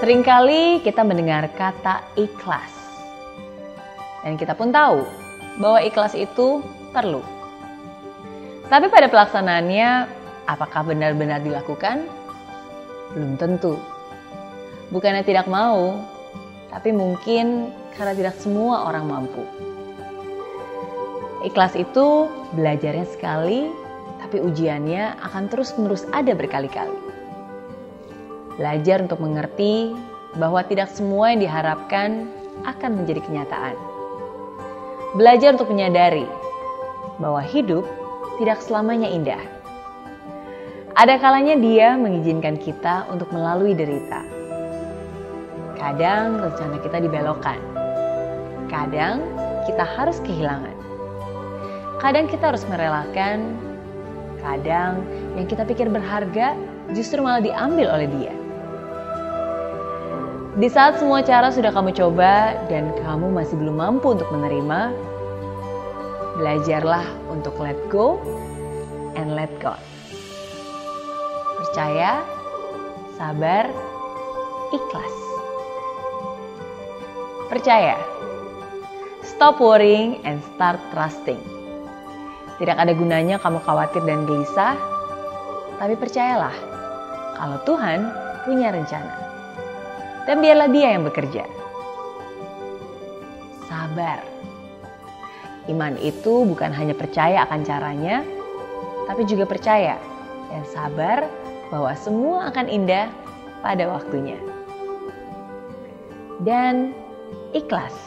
Seringkali kita mendengar kata ikhlas. Dan kita pun tahu bahwa ikhlas itu perlu. Tapi pada pelaksanaannya, apakah benar-benar dilakukan? Belum tentu. Bukannya tidak mau, tapi mungkin karena tidak semua orang mampu. Ikhlas itu belajarnya sekali, tapi ujiannya akan terus-menerus ada berkali-kali. Belajar untuk mengerti bahwa tidak semua yang diharapkan akan menjadi kenyataan. Belajar untuk menyadari bahwa hidup tidak selamanya indah. Ada kalanya dia mengizinkan kita untuk melalui derita. Kadang rencana kita dibelokkan. Kadang kita harus kehilangan. Kadang kita harus merelakan. Kadang yang kita pikir berharga justru malah diambil oleh dia. Di saat semua cara sudah kamu coba dan kamu masih belum mampu untuk menerima, belajarlah untuk let go and let God. Percaya, sabar, ikhlas. Percaya. Stop worrying and start trusting. Tidak ada gunanya kamu khawatir dan gelisah, tapi percayalah kalau Tuhan punya rencana dan biarlah dia yang bekerja. Sabar. Iman itu bukan hanya percaya akan caranya, tapi juga percaya dan sabar bahwa semua akan indah pada waktunya. Dan ikhlas.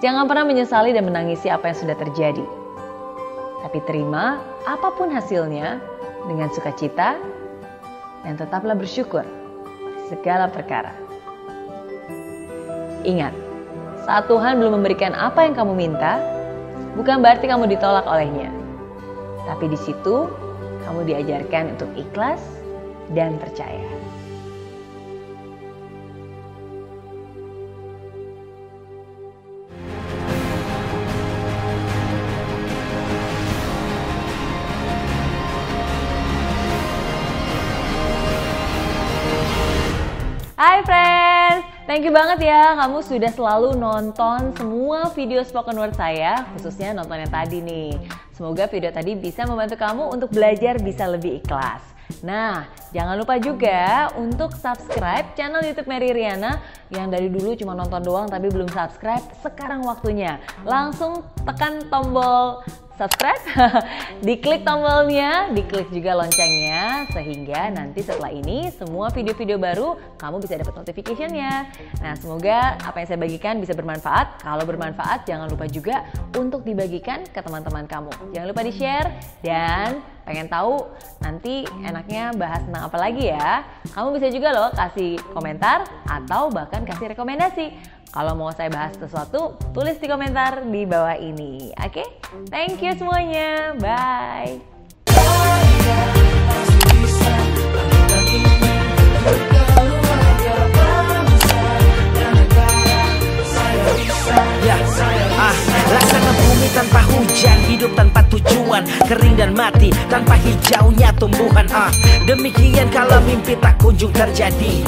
Jangan pernah menyesali dan menangisi apa yang sudah terjadi. Tapi terima apa pun hasilnya dengan sukacita dan tetaplah bersyukur segala perkara. Ingat, saat Tuhan belum memberikan apa yang kamu minta, bukan berarti kamu ditolak olehnya. Tapi di situ kamu diajarkan untuk ikhlas dan percaya. Hai friends, thank you banget ya kamu sudah selalu nonton semua video spoken word saya, khususnya nonton yang tadi nih. Semoga video tadi bisa membantu kamu untuk belajar bisa lebih ikhlas. Nah, jangan lupa juga untuk subscribe channel YouTube Mary Riana yang dari dulu cuma nonton doang tapi belum subscribe. Sekarang waktunya. Langsung tekan tombol subscribe, diklik tombolnya, diklik juga loncengnya sehingga nanti setelah ini semua video-video baru kamu bisa dapat notificationnya. Nah semoga apa yang saya bagikan bisa bermanfaat. Kalau bermanfaat jangan lupa juga untuk dibagikan ke teman-teman kamu. Jangan lupa di share dan pengen tahu nanti enaknya bahas tentang apa lagi ya. Kamu bisa juga loh kasih komentar atau bahkan kasih rekomendasi. Kalau mau saya bahas sesuatu, tulis di komentar di bawah ini. Oke? Okay? Thank you semuanya. Bye. Ya, ah, tanpa hujan, hidup tanpa tujuan, kering dan mati tanpa hijaunya tumbuhan. Ah, demikian kalau mimpi tak kunjung terjadi,